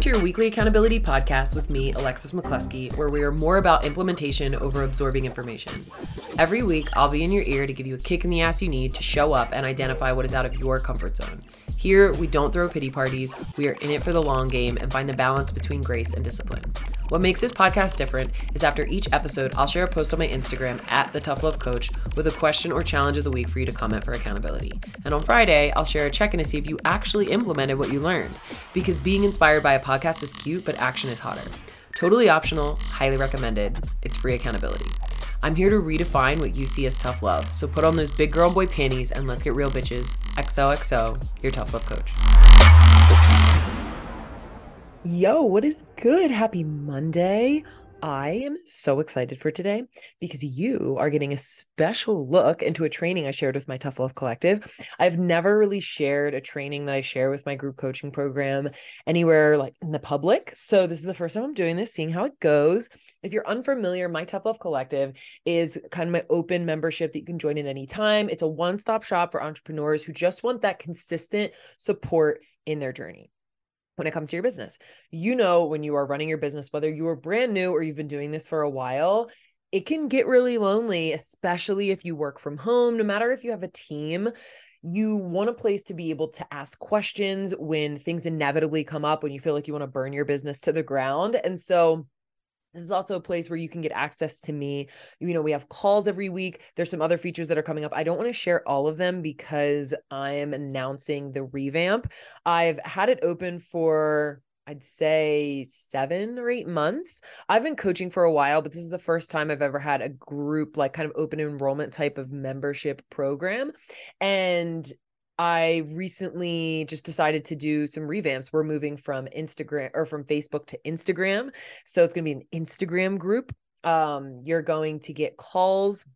To your weekly accountability podcast with me, Alexis McCluskey, where we are more about implementation over absorbing information. Every week, I'll be in your ear to give you a kick in the ass you need to show up and identify what is out of your comfort zone. Here, we don't throw pity parties, we are in it for the long game and find the balance between grace and discipline. What makes this podcast different is after each episode, I'll share a post on my Instagram at the Tough Love Coach with a question or challenge of the week for you to comment for accountability. And on Friday, I'll share a check in to see if you actually implemented what you learned. Because being inspired by a podcast is cute, but action is hotter. Totally optional, highly recommended. It's free accountability. I'm here to redefine what you see as tough love. So put on those big girl boy panties and let's get real bitches. XOXO, your tough love coach. Yo, what is good? Happy Monday. I am so excited for today because you are getting a special look into a training I shared with my Tough Love Collective. I've never really shared a training that I share with my group coaching program anywhere like in the public. So this is the first time I'm doing this, seeing how it goes. If you're unfamiliar, my Tough Love Collective is kind of my open membership that you can join at any time. It's a one-stop shop for entrepreneurs who just want that consistent support in their journey when it comes to your business. You know, when you are running your business, whether you are brand new or you've been doing this for a while, it can get really lonely, especially if you work from home, no matter if you have a team. You want a place to be able to ask questions when things inevitably come up, when you feel like you want to burn your business to the ground. And so, this is also a place where you can get access to me. You know, we have calls every week. There's some other features that are coming up. I don't want to share all of them because I am announcing the revamp. I've had it open for I'd say seven or eight months. I've been coaching for a while, but this is the first time I've ever had a group, like kind of open enrollment type of membership program. And I recently just decided to do some revamps. We're moving from Instagram or from Facebook to Instagram. So it's going to be an Instagram group. Um, you're going to get calls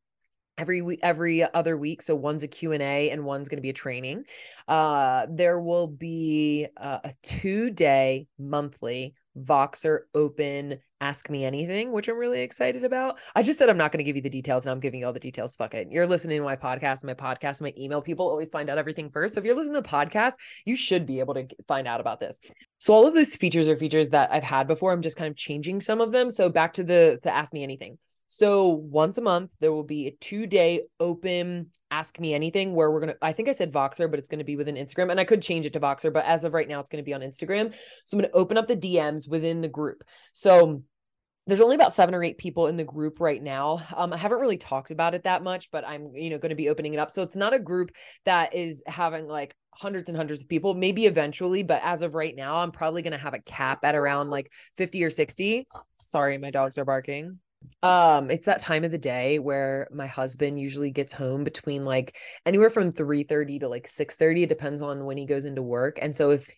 every week every other week so one's a q&a and one's going to be a training uh there will be a two day monthly voxer open ask me anything, which I'm really excited about. I just said I'm not going to give you the details. Now I'm giving you all the details. Fuck it. You're listening to my podcast, my podcast, my email. People always find out everything first. So if you're listening to podcast, you should be able to find out about this. So all of those features are features that I've had before. I'm just kind of changing some of them. So back to the to ask me anything. So once a month, there will be a two day open ask me anything where we're going to, I think I said Voxer, but it's going to be within Instagram. And I could change it to Voxer, but as of right now, it's going to be on Instagram. So I'm going to open up the DMs within the group. So there's only about seven or eight people in the group right now. Um, I haven't really talked about it that much, but I'm, you know, going to be opening it up. So it's not a group that is having like hundreds and hundreds of people, maybe eventually, but as of right now, I'm probably going to have a cap at around like 50 or 60. Sorry, my dogs are barking. Um, it's that time of the day where my husband usually gets home between like anywhere from 3 30 to like 6 30. It depends on when he goes into work. And so if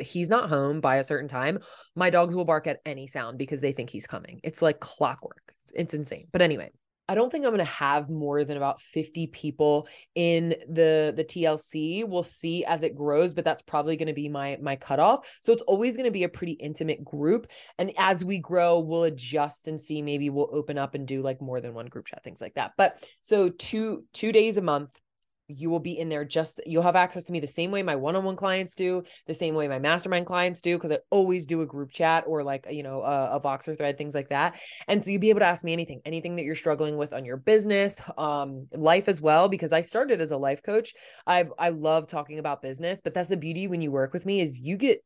he's not home by a certain time, my dogs will bark at any sound because they think he's coming. It's like clockwork. It's, it's insane. But anyway, I don't think I'm going to have more than about 50 people in the the TLC. We'll see as it grows, but that's probably going to be my my cutoff. So it's always going to be a pretty intimate group, and as we grow, we'll adjust and see. Maybe we'll open up and do like more than one group chat, things like that. But so two two days a month you will be in there just you'll have access to me the same way my one-on-one clients do the same way my mastermind clients do because i always do a group chat or like you know a, a voxer thread things like that and so you'll be able to ask me anything anything that you're struggling with on your business um life as well because i started as a life coach i've i love talking about business but that's the beauty when you work with me is you get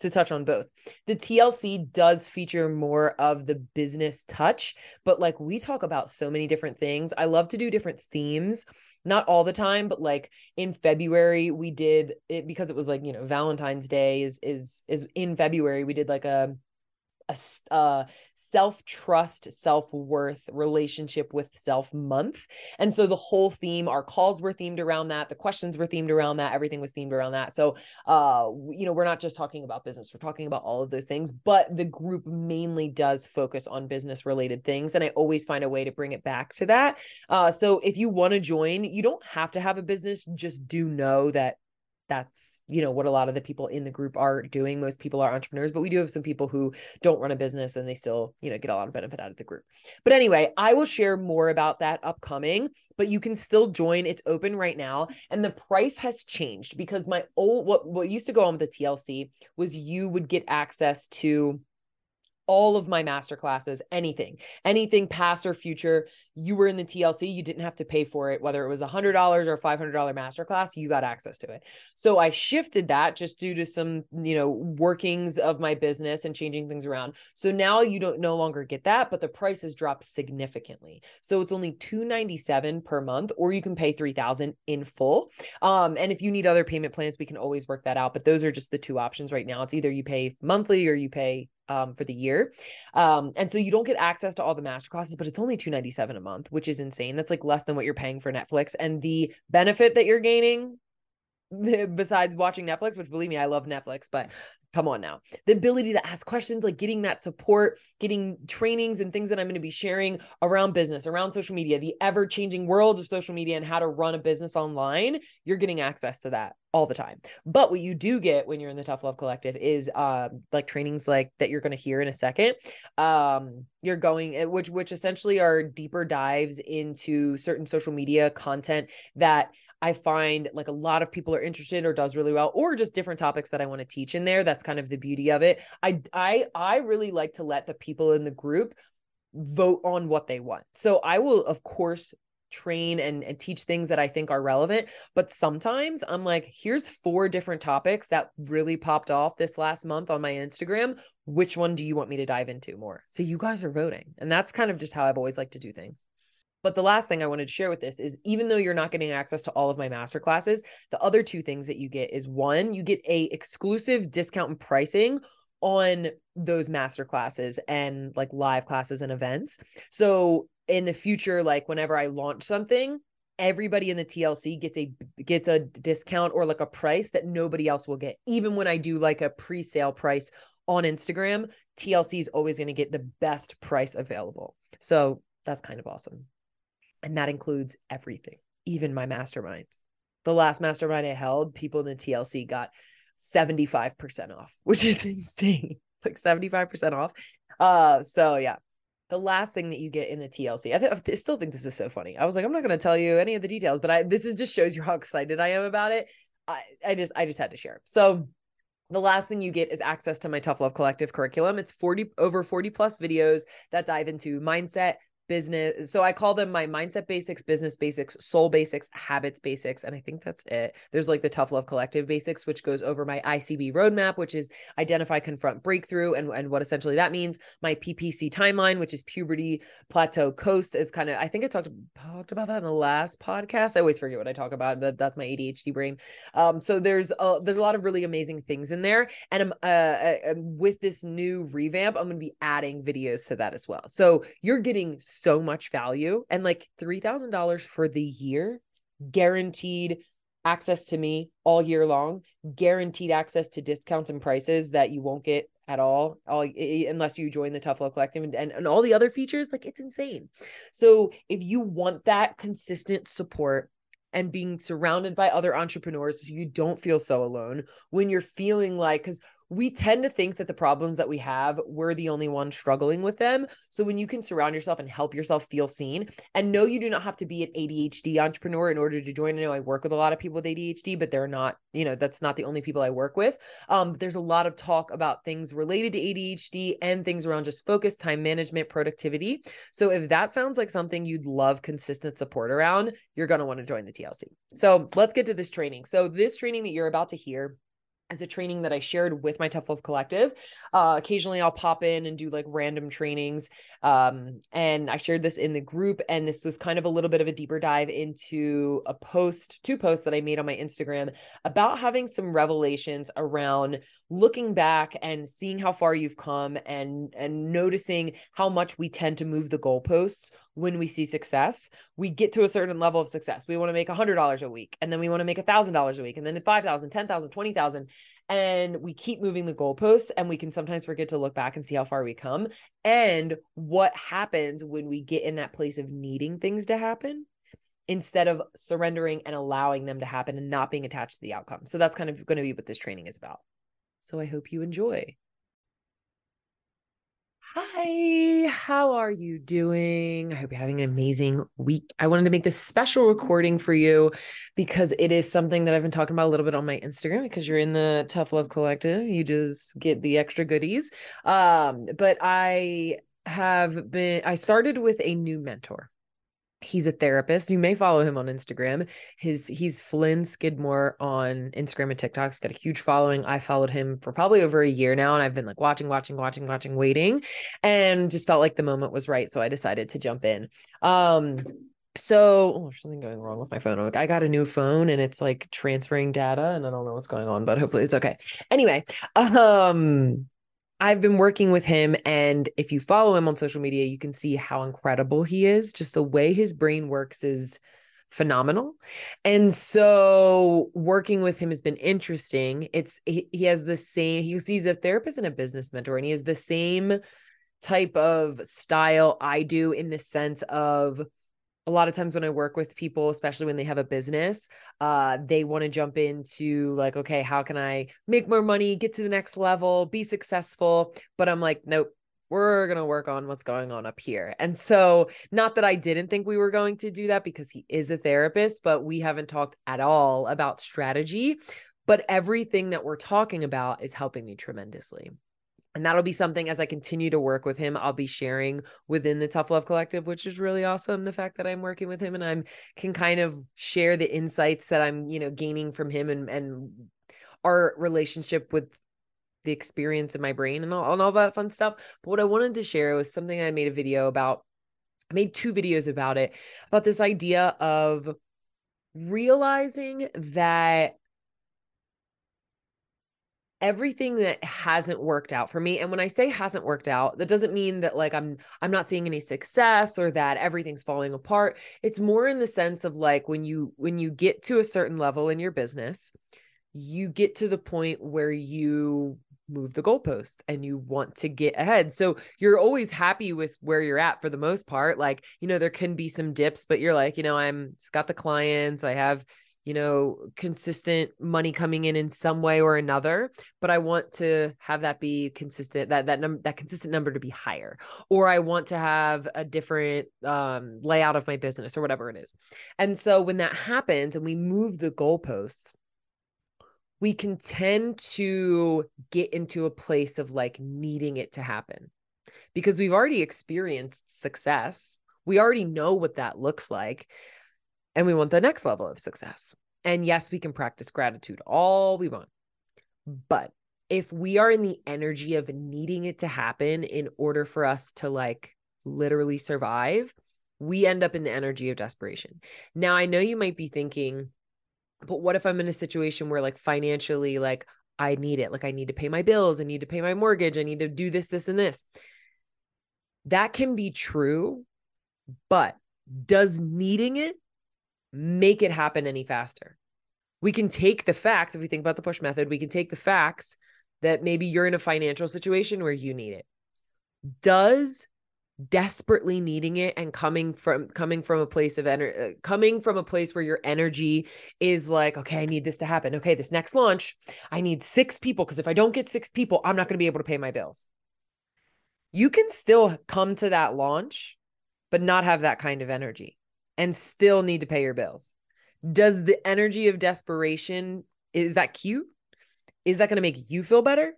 to touch on both. The TLC does feature more of the business touch, but like we talk about so many different things. I love to do different themes not all the time but like in february we did it because it was like you know valentine's day is is is in february we did like a a uh, self trust, self worth relationship with self month. And so the whole theme, our calls were themed around that. The questions were themed around that. Everything was themed around that. So, uh, you know, we're not just talking about business, we're talking about all of those things, but the group mainly does focus on business related things. And I always find a way to bring it back to that. Uh, so if you want to join, you don't have to have a business, just do know that that's you know what a lot of the people in the group are doing. Most people are entrepreneurs but we do have some people who don't run a business and they still you know get a lot of benefit out of the group. But anyway i will share more about that upcoming but you can still join. It's open right now and the price has changed because my old what what used to go on with the tlc was you would get access to all of my master classes, anything, anything past or future, you were in the TLC, you didn't have to pay for it, whether it was a $100 or $500 master class, you got access to it. So I shifted that just due to some, you know, workings of my business and changing things around. So now you don't no longer get that, but the price has dropped significantly. So it's only 297 per month or you can pay 3000 in full. Um and if you need other payment plans, we can always work that out, but those are just the two options right now. It's either you pay monthly or you pay um, for the year. Um, and so you don't get access to all the master classes, but it's only 297 a month, which is insane. That's like less than what you're paying for Netflix. And the benefit that you're gaining besides watching Netflix, which believe me, I love Netflix, but come on now. The ability to ask questions, like getting that support, getting trainings and things that I'm going to be sharing around business, around social media, the ever changing world of social media and how to run a business online, you're getting access to that all the time. But what you do get when you're in the Tough Love Collective is um like trainings like that you're going to hear in a second. Um you're going eh, which which essentially are deeper dives into certain social media content that I find like a lot of people are interested or does really well or just different topics that I want to teach in there. That's kind of the beauty of it. I I I really like to let the people in the group vote on what they want. So I will of course train and, and teach things that I think are relevant. But sometimes I'm like, here's four different topics that really popped off this last month on my Instagram. Which one do you want me to dive into more? So you guys are voting. And that's kind of just how I've always liked to do things. But the last thing I wanted to share with this is even though you're not getting access to all of my master classes, the other two things that you get is one, you get a exclusive discount and pricing on those master classes and like live classes and events. So in the future, like whenever I launch something, everybody in the TLC gets a gets a discount or like a price that nobody else will get. Even when I do like a pre-sale price on Instagram, TLC is always going to get the best price available. So that's kind of awesome. And that includes everything, even my masterminds. The last mastermind I held, people in the TLC got 75% off, which is insane. Like 75% off. Uh, so yeah. The last thing that you get in the TLC, I, th- I still think this is so funny. I was like, I'm not going to tell you any of the details, but I this is just shows you how excited I am about it. I, I just I just had to share. So the last thing you get is access to my tough love collective curriculum it's 40 over 40 plus videos that dive into mindset business. So I call them my mindset basics, business basics, soul basics, habits basics. And I think that's it. There's like the tough love collective basics, which goes over my ICB roadmap, which is identify, confront, breakthrough, and, and what essentially that means. My PPC timeline, which is puberty, plateau, coast. It's kind of, I think I talked, talked about that in the last podcast. I always forget what I talk about, but that's my ADHD brain. Um, so there's a, there's a lot of really amazing things in there. And I'm, uh, uh, with this new revamp, I'm going to be adding videos to that as well. So you're getting much value and like $3,000 for the year, guaranteed access to me all year long, guaranteed access to discounts and prices that you won't get at all, all unless you join the Tough Love Collective and, and, and all the other features. Like it's insane. So if you want that consistent support, and being surrounded by other entrepreneurs so you don't feel so alone when you're feeling like because we tend to think that the problems that we have, we're the only one struggling with them. So when you can surround yourself and help yourself feel seen, and know you do not have to be an ADHD entrepreneur in order to join. I know I work with a lot of people with ADHD, but they're not, you know, that's not the only people I work with. Um, there's a lot of talk about things related to ADHD and things around just focus, time management, productivity. So if that sounds like something you'd love consistent support around, you're going to want to join the TLC. So let's get to this training. So this training that you're about to hear as a training that I shared with my Tough Love Collective. Uh, occasionally, I'll pop in and do like random trainings. Um, and I shared this in the group, and this was kind of a little bit of a deeper dive into a post, two posts that I made on my Instagram about having some revelations around looking back and seeing how far you've come, and and noticing how much we tend to move the goalposts when we see success. We get to a certain level of success. We want to make a hundred dollars a week, and then we want to make a thousand dollars a week, and then 5,000, 10,000, 20,000. and we keep moving the goalposts and we can sometimes forget to look back and see how far we come and what happens when we get in that place of needing things to happen instead of surrendering and allowing them to happen and not being attached to the outcome. So that's kind of going to be what this training is about. So I hope you enjoy. Hi, how are you doing? I hope you're having an amazing week. I wanted to make this special recording for you because it is something that I've been talking about a little bit on my Instagram because you're in the Tough Love Collective. You just get the extra goodies. Um, but I have been I started with a new mentor he's a therapist. You may follow him on Instagram. His he's Flynn Skidmore on Instagram and TikTok. He's got a huge following. I followed him for probably over a year now, and I've been like watching, watching, watching, watching, waiting, and just felt like the moment was right. So I decided to jump in. Um so oh, there's something going wrong with my phone. Like, I got a new phone and it's like transferring data and I don't know what's going on, but hopefully it's okay. Anyway, um I've been working with him, and if you follow him on social media, you can see how incredible he is. Just the way his brain works is phenomenal. And so working with him has been interesting. It's he, he has the same he sees a therapist and a business mentor and he has the same type of style I do in the sense of a lot of times when I work with people, especially when they have a business, uh, they want to jump into like, okay, how can I make more money, get to the next level, be successful? But I'm like, nope, we're going to work on what's going on up here. And so, not that I didn't think we were going to do that because he is a therapist, but we haven't talked at all about strategy. But everything that we're talking about is helping me tremendously and that'll be something as I continue to work with him, I'll be sharing within the Tough Love Collective, which is really awesome. The fact that I'm working with him and I'm can kind of share the insights that I'm, you know, gaining from him and and our relationship with the experience in my brain and all, and all that fun stuff. But what I wanted to share was something I made a video about. I made two videos about it, about this idea of realizing that everything that hasn't worked out for me and when i say hasn't worked out that doesn't mean that like i'm i'm not seeing any success or that everything's falling apart it's more in the sense of like when you when you get to a certain level in your business you get to the point where you move the goalpost and you want to get ahead. So you're always happy with where you're at for the most part. Like, you know, there can be some dips, but you're like, you know, I'm it's got the clients, I have, you know, consistent money coming in in some way or another, but I want to have that be consistent that that number that consistent number to be higher or I want to have a different um layout of my business or whatever it is. And so when that happens and we move the goalposts, we can tend to get into a place of like needing it to happen because we've already experienced success. We already know what that looks like and we want the next level of success. And yes, we can practice gratitude all we want. But if we are in the energy of needing it to happen in order for us to like literally survive, we end up in the energy of desperation. Now, I know you might be thinking, but what if I'm in a situation where like financially, like I need it, like I need to pay my bills, I need to pay my mortgage, I need to do this, this, and this. That can be true, but does needing it make it happen any faster. We can take the facts, if we think about the push method, we can take the facts that maybe you're in a financial situation where you need it. Does desperately needing it and coming from coming from a place of energy uh, coming from a place where your energy is like okay i need this to happen okay this next launch i need six people because if i don't get six people i'm not going to be able to pay my bills you can still come to that launch but not have that kind of energy and still need to pay your bills. Does the energy of desperation is that cute? Is that going to make you feel better?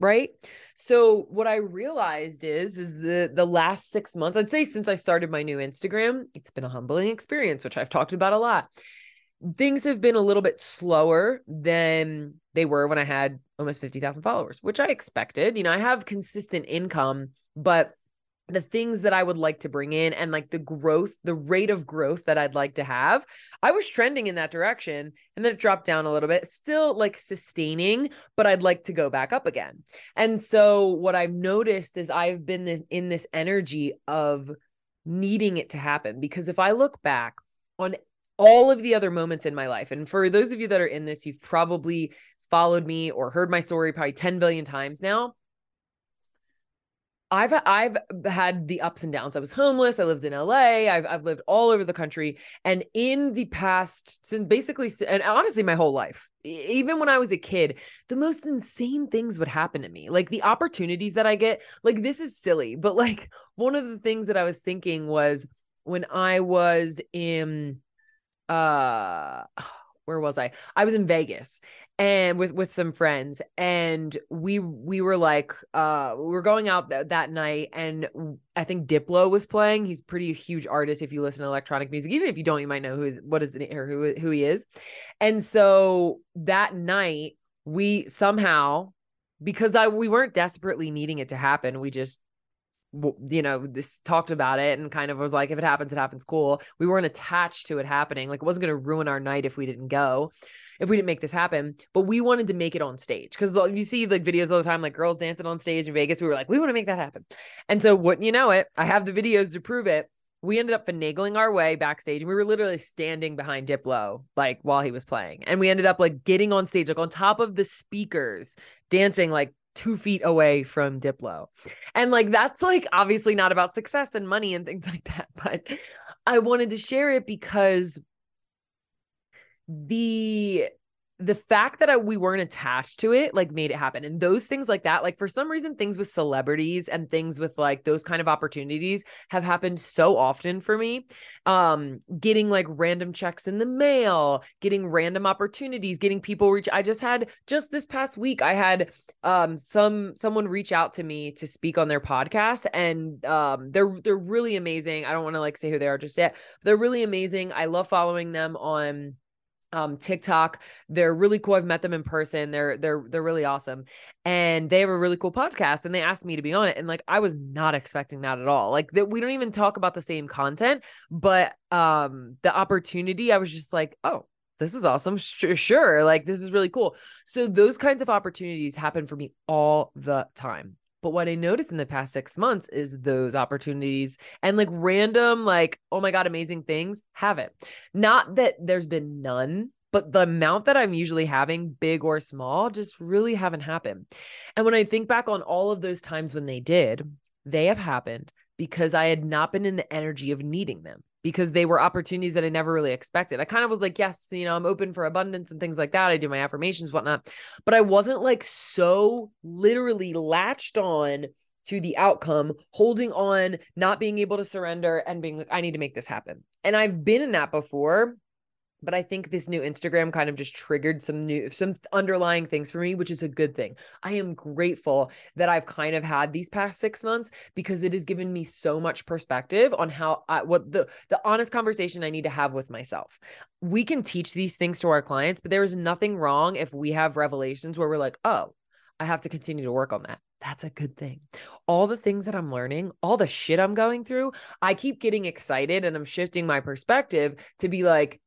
Right? So what I realized is is the the last 6 months, I'd say since I started my new Instagram, it's been a humbling experience which I've talked about a lot. Things have been a little bit slower than they were when I had almost 50,000 followers, which I expected. You know, I have consistent income, but the things that I would like to bring in and like the growth, the rate of growth that I'd like to have. I was trending in that direction and then it dropped down a little bit, still like sustaining, but I'd like to go back up again. And so what I've noticed is I've been this, in this energy of needing it to happen because if I look back on all of the other moments in my life, and for those of you that are in this, you've probably followed me or heard my story probably 10 billion times now I've I've had the ups and downs. I was homeless. I lived in LA. I've I've lived all over the country, and in the past, since basically, and honestly, my whole life, even when I was a kid, the most insane things would happen to me. Like the opportunities that I get. Like this is silly, but like one of the things that I was thinking was when I was in, uh, where was I? I was in Vegas and with with some friends and we we were like uh we were going out th- that night and i think diplo was playing. He's pretty huge artist if you listen to electronic music. Even if you don't you might know who is what is the or who who he is. And so that night we somehow because i we weren't desperately needing it to happen we just you know this talked about it and kind of was like if it happens it happens cool we weren't attached to it happening like it wasn't going to ruin our night if we didn't go if we didn't make this happen. But we wanted to make it on stage because you see like videos all the time, like girls dancing on stage in Vegas. We were like, we want to make that happen. And so, wouldn't you know it? I have the videos to prove it. We ended up finagling our way backstage and we were literally standing behind Diplo like while he was playing. And we ended up like getting on stage, like on top of the speakers, dancing like two feet away from Diplo. And like that's like obviously not about success and money and things like that. But I wanted to share it because the the fact that I, we weren't attached to it like made it happen and those things like that like for some reason things with celebrities and things with like those kind of opportunities have happened so often for me. Um getting like random checks in the mail getting random opportunities getting people reach I just had just this past week I had um some someone reach out to me to speak on their podcast and um they're they're really amazing. I don't want to like say who they are just yet they're really amazing. I love following them on um TikTok. They're really cool. I've met them in person. They're they're they're really awesome. And they have a really cool podcast and they asked me to be on it and like I was not expecting that at all. Like that we don't even talk about the same content, but um the opportunity I was just like, "Oh, this is awesome. Sure, sure. Like this is really cool." So those kinds of opportunities happen for me all the time. But what I noticed in the past six months is those opportunities and like random, like, oh my God, amazing things haven't. Not that there's been none, but the amount that I'm usually having, big or small, just really haven't happened. And when I think back on all of those times when they did, they have happened because I had not been in the energy of needing them because they were opportunities that I never really expected. I kind of was like, yes, you know, I'm open for abundance and things like that. I do my affirmations, whatnot. But I wasn't like so literally latched on to the outcome, holding on, not being able to surrender and being like, I need to make this happen. And I've been in that before but I think this new Instagram kind of just triggered some new some underlying things for me, which is a good thing. I am grateful that I've kind of had these past 6 months because it has given me so much perspective on how I, what the the honest conversation I need to have with myself. We can teach these things to our clients, but there is nothing wrong if we have revelations where we're like, "Oh, I have to continue to work on that." That's a good thing. All the things that I'm learning, all the shit I'm going through, I keep getting excited and I'm shifting my perspective to be like,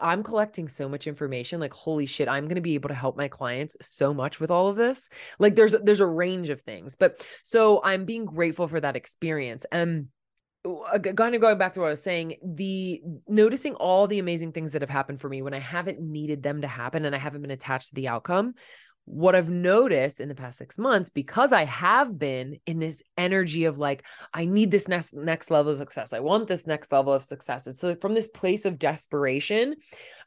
I'm collecting so much information like holy shit I'm going to be able to help my clients so much with all of this. Like there's there's a range of things but so I'm being grateful for that experience and uh, kind of going back to what I was saying, the noticing all the amazing things that have happened for me when I haven't needed them to happen and I haven't been attached to the outcome what I've noticed in the past six months, because I have been in this energy of like, I need this next next level of success. I want this next level of success. It's like from this place of desperation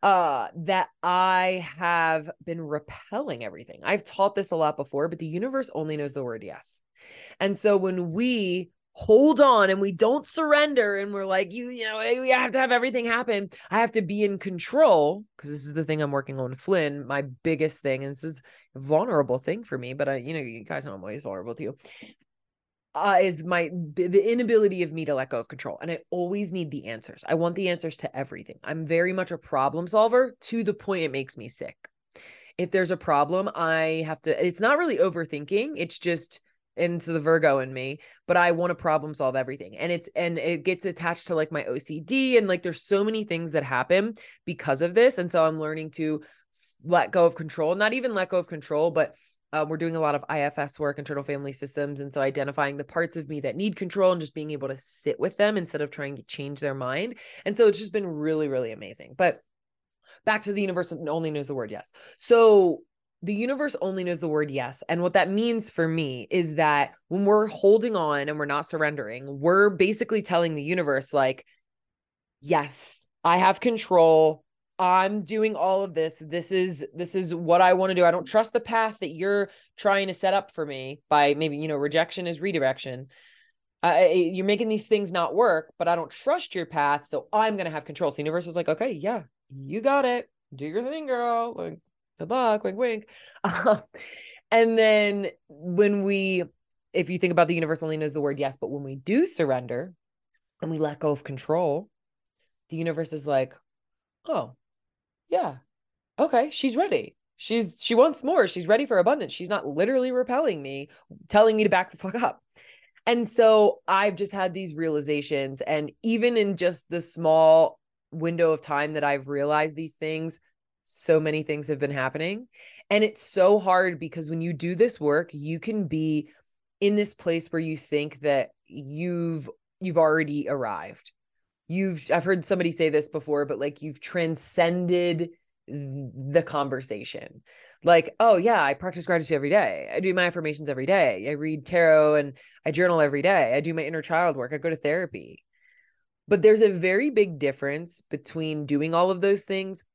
uh, that I have been repelling everything. I've taught this a lot before, but the universe only knows the word yes. And so when we hold on and we don't surrender and we're like you you know we have to have everything happen. I have to be in control because this is the thing i'm working on flynn my biggest thing and this is a vulnerable thing for me but i you know you guys know i'm always vulnerable to you uh, is my the inability of me to let go of control and i always need the answers. I want the answers to everything. I'm very much a problem solver to the point it makes me sick. If there's a problem i have to it's not really overthinking it's just into the Virgo in me, but I want to problem solve everything. And it's and it gets attached to like my OCD and like there's so many things that happen because of this. And so I'm learning to let go of control, not even let go of control, but uh, we're doing a lot of IFS work, internal family systems. And so identifying the parts of me that need control and just being able to sit with them instead of trying to change their mind. And so it's just been really, really amazing. But back to the universe only knows the word yes. So the universe only knows the word yes. And what that means for me is that when we're holding on and we're not surrendering, we're basically telling the universe, like, yes, I have control. I'm doing all of this. This is this is what I want to do. I don't trust the path that you're trying to set up for me by maybe, you know, rejection is redirection. Uh, you're making these things not work, but I don't trust your path, so I'm going to have control. So the universe is like, "Okay, yeah, you got it. Do your thing, girl. Like, good luck, wink, wink." Um, and then when we if you think about the universe only knows the word yes, but when we do surrender and we let go of control, the universe is like, "Oh, yeah. Okay, she's ready. She's she wants more. She's ready for abundance. She's not literally repelling me, telling me to back the fuck up. And so I've just had these realizations and even in just the small window of time that I've realized these things, so many things have been happening. And it's so hard because when you do this work, you can be in this place where you think that you've you've already arrived you've I've heard somebody say this before, but like you've transcended the conversation. Like, oh yeah, I practice gratitude every day. I do my affirmations every day. I read tarot and I journal every day. I do my inner child work. I go to therapy. But there's a very big difference between doing all of those things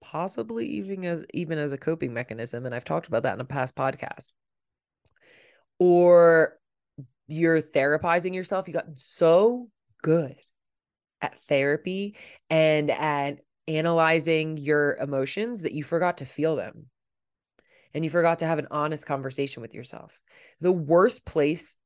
possibly even as even as a coping mechanism and I've talked about that in a past podcast. Or you're therapizing yourself. You got so good at therapy and at analyzing your emotions that you forgot to feel them and you forgot to have an honest conversation with yourself. The worst place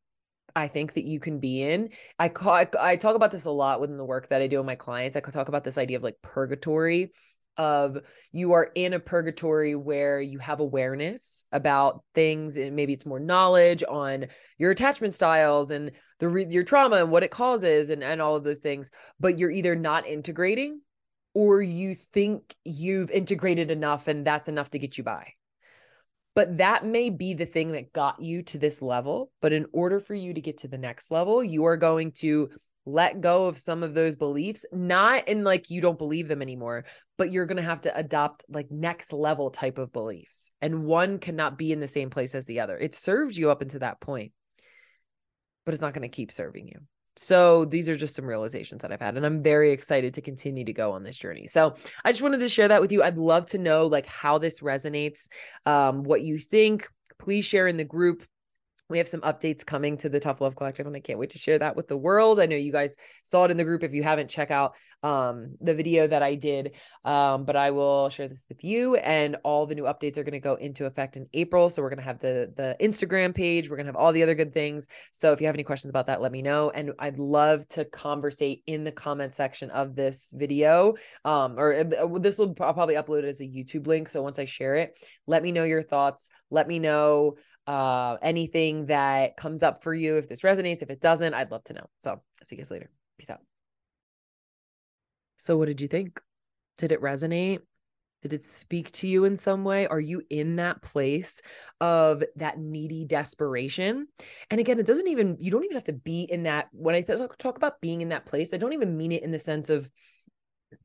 I think that you can be in. I call I talk about this a lot within the work that I do with my clients. I talk about this idea of like purgatory of you are in a purgatory where you have awareness about things and maybe it's more knowledge on your attachment styles and the re- your trauma and what it causes and and all of those things but you're either not integrating or you think you've integrated enough and that's enough to get you by. But that may be the thing that got you to this level but in order for you to get to the next level you are going to let go of some of those beliefs, not in like you don't believe them anymore, but you're going to have to adopt like next level type of beliefs. And one cannot be in the same place as the other. It serves you up until that point, but it's not going to keep serving you. So these are just some realizations that I've had and I'm very excited to continue to go on this journey. So I just wanted to share that with you. I'd love to know like how this resonates, um, what you think. Please share in the group we have some updates coming to the Tough Love Collective, and I can't wait to share that with the world. I know you guys saw it in the group. If you haven't, check out um, the video that I did. Um, but I will share this with you, and all the new updates are going to go into effect in April. So we're going to have the the Instagram page. We're going to have all the other good things. So if you have any questions about that, let me know, and I'd love to conversate in the comment section of this video. Um, or uh, this will I'll probably upload it as a YouTube link. So once I share it, let me know your thoughts. Let me know uh, anything that comes up for you. If this resonates, if it doesn't, I'd love to know. So see you guys later. Peace out. So, what did you think? Did it resonate? Did it speak to you in some way? Are you in that place of that needy desperation? And again, it doesn't even, you don't even have to be in that. When I talk about being in that place, I don't even mean it in the sense of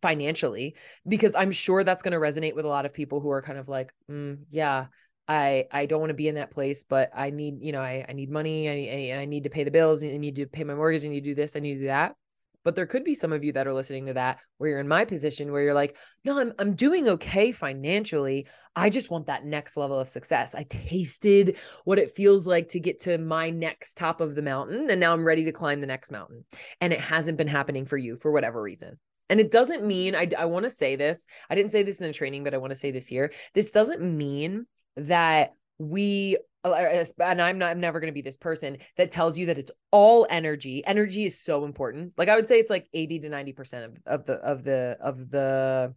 financially, because I'm sure that's going to resonate with a lot of people who are kind of like, mm, yeah, I I don't want to be in that place, but I need, you know, I, I need money. I, I, I need to pay the bills. And I need to pay my mortgage. Need to do this. I need to do that. But there could be some of you that are listening to that where you're in my position where you're like, no, I'm I'm doing okay financially. I just want that next level of success. I tasted what it feels like to get to my next top of the mountain. And now I'm ready to climb the next mountain. And it hasn't been happening for you for whatever reason. And it doesn't mean I, I want to say this. I didn't say this in the training, but I want to say this here. This doesn't mean that we uh, uh, and I'm not I'm never going to be this person that tells you that it's all energy. Energy is so important. Like I would say it's like 80 to 90% of, of the of the of the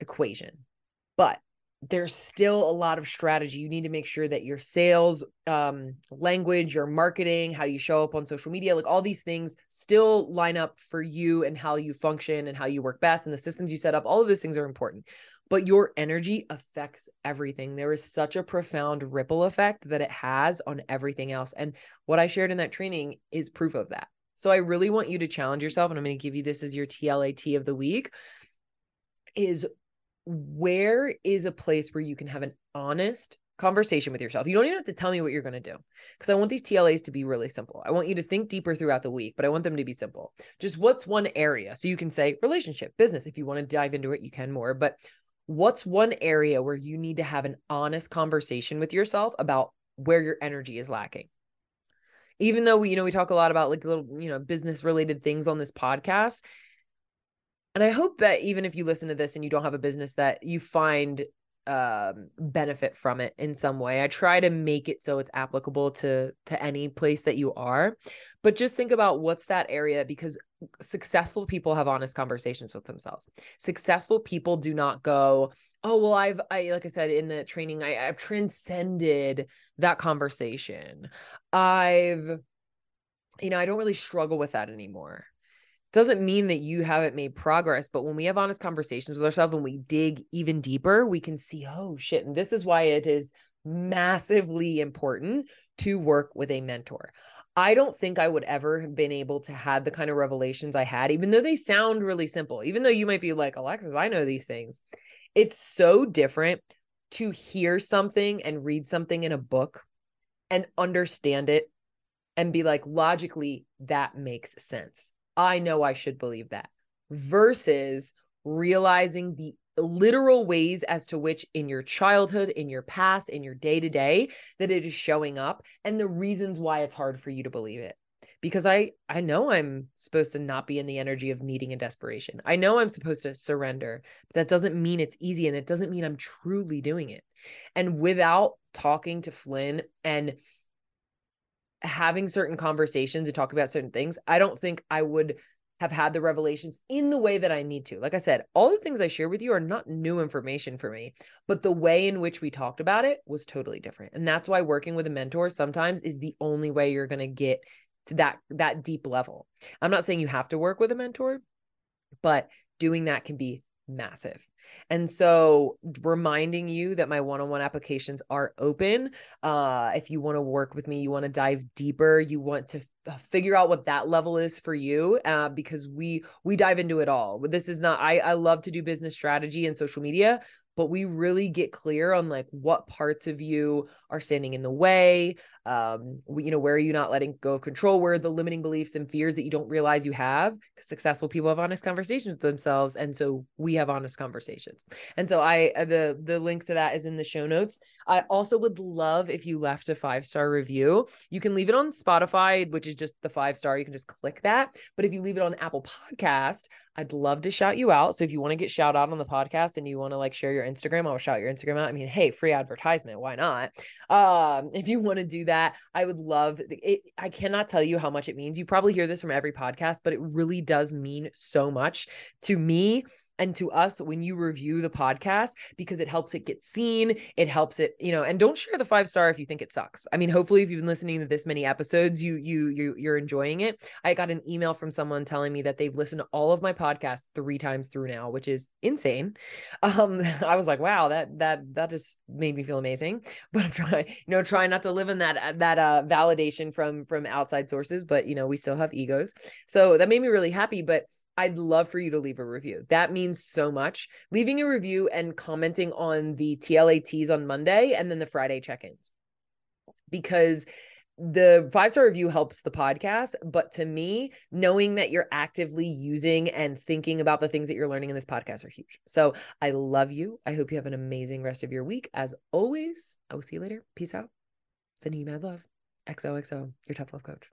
equation. But there's still a lot of strategy. You need to make sure that your sales um language, your marketing, how you show up on social media, like all these things still line up for you and how you function and how you work best and the systems you set up. All of those things are important but your energy affects everything. There is such a profound ripple effect that it has on everything else. And what I shared in that training is proof of that. So I really want you to challenge yourself, and I'm going to give you this as your TLAT of the week is where is a place where you can have an honest conversation with yourself. You don't even have to tell me what you're going to do because I want these TLAs to be really simple. I want you to think deeper throughout the week, but I want them to be simple. Just what's one area? So you can say relationship, business. If you want to dive into it, you can more. But what's one area where you need to have an honest conversation with yourself about where your energy is lacking? Even though we, you know, we talk a lot about like little, you know, business related things on this podcast. And I hope that even if you listen to this and you don't have a business, that you find um benefit from it in some way. I try to make it so it's applicable to to any place that you are. But just think about what's that area because successful people have honest conversations with themselves. Successful people do not go, "Oh, well I've I like I said in the training I I've transcended that conversation. I've you know, I don't really struggle with that anymore." Doesn't mean that you haven't made progress but when we have honest conversations with ourselves and we dig even deeper we can see oh shit and this is why it is massively important to work with a mentor I don't think I would ever have been able to have the kind of revelations I had, even though they sound really simple. Even though you might be like, Alexis, I know these things. It's so different to hear something and read something in a book and understand it and be like, logically, that makes sense. I know I should believe that versus realizing the literal ways as to which in your childhood, in your past, in your day to day, that it is showing up and the reasons why it's hard for you to believe it. Because I I know I'm supposed to not be in the energy of needing and desperation. I know I'm supposed to surrender, but that doesn't mean it's easy and it doesn't mean I'm truly doing it. And without talking to Flynn and having certain conversations and talk about certain things, I don't think I would have had the revelations in the way that I need to. Like I said, all the things I share with you are not new information for me, but the way in which we talked about it was totally different. And that's why working with a mentor sometimes is the only way you're going to get to that that deep level. I'm not saying you have to work with a mentor, but doing that can be massive. And so, reminding you that my one on one applications are open. Uh, if you want to work with me, you want to dive deeper, you want to figure out what that level is for you uh, because we we dive into it all this is not i i love to do business strategy and social media but we really get clear on like what parts of you are standing in the way um you know where are you not letting go of control? Where are the limiting beliefs and fears that you don't realize you have? Successful people have honest conversations with themselves and so we have honest conversations. And so i uh, the the link to that is in the show notes. I also would love if you left a five star review. You can leave it on spotify which is just the five star you can just click that. But if you leave it on apple podcast I'd love to shout you out. So if you want to get shout out on the podcast and you want to like share your Instagram, I'll shout your Instagram out. I mean, hey, free advertisement, why not? Um, if you want to do that, I would love it. I cannot tell you how much it means. You probably hear this from every podcast, but it really does mean so much to me and to us when you review the podcast because it helps it get seen it helps it you know and don't share the five star if you think it sucks. I mean hopefully if you've been listening to this many episodes you you you you're enjoying it. I got an email from someone telling me that they've listened to all of my podcasts three times through now which is insane. Um i was like wow that that that just made me feel amazing. But i'm trying you know trying not to live in that that uh validation from from outside sources but you know we still have egos. So that made me really happy but I'd love for you to leave a review. That means so much. Leaving a review and commenting on the TLATs on Monday and then the Friday check ins. Because the five star review helps the podcast. But to me, knowing that you're actively using and thinking about the things that you're learning in this podcast are huge. So I love you. I hope you have an amazing rest of your week. As always, I will see you later. Peace out. Sending you mad love. XOXO, your tough love coach.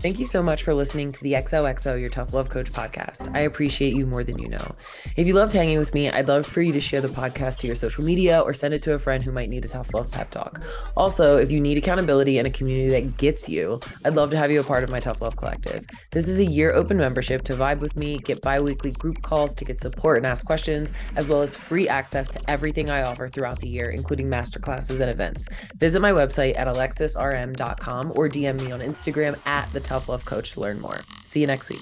Thank you so much for listening to the XOXO Your Tough Love Coach podcast. I appreciate you more than you know. If you loved hanging with me, I'd love for you to share the podcast to your social media or send it to a friend who might need a tough love pep talk. Also, if you need accountability and a community that gets you, I'd love to have you a part of my Tough Love Collective. This is a year open membership to vibe with me, get bi weekly group calls to get support and ask questions, as well as free access to everything I offer throughout the year, including masterclasses and events. Visit my website at alexisrm.com or DM me on Instagram at the Tough Love Coach to learn more. See you next week.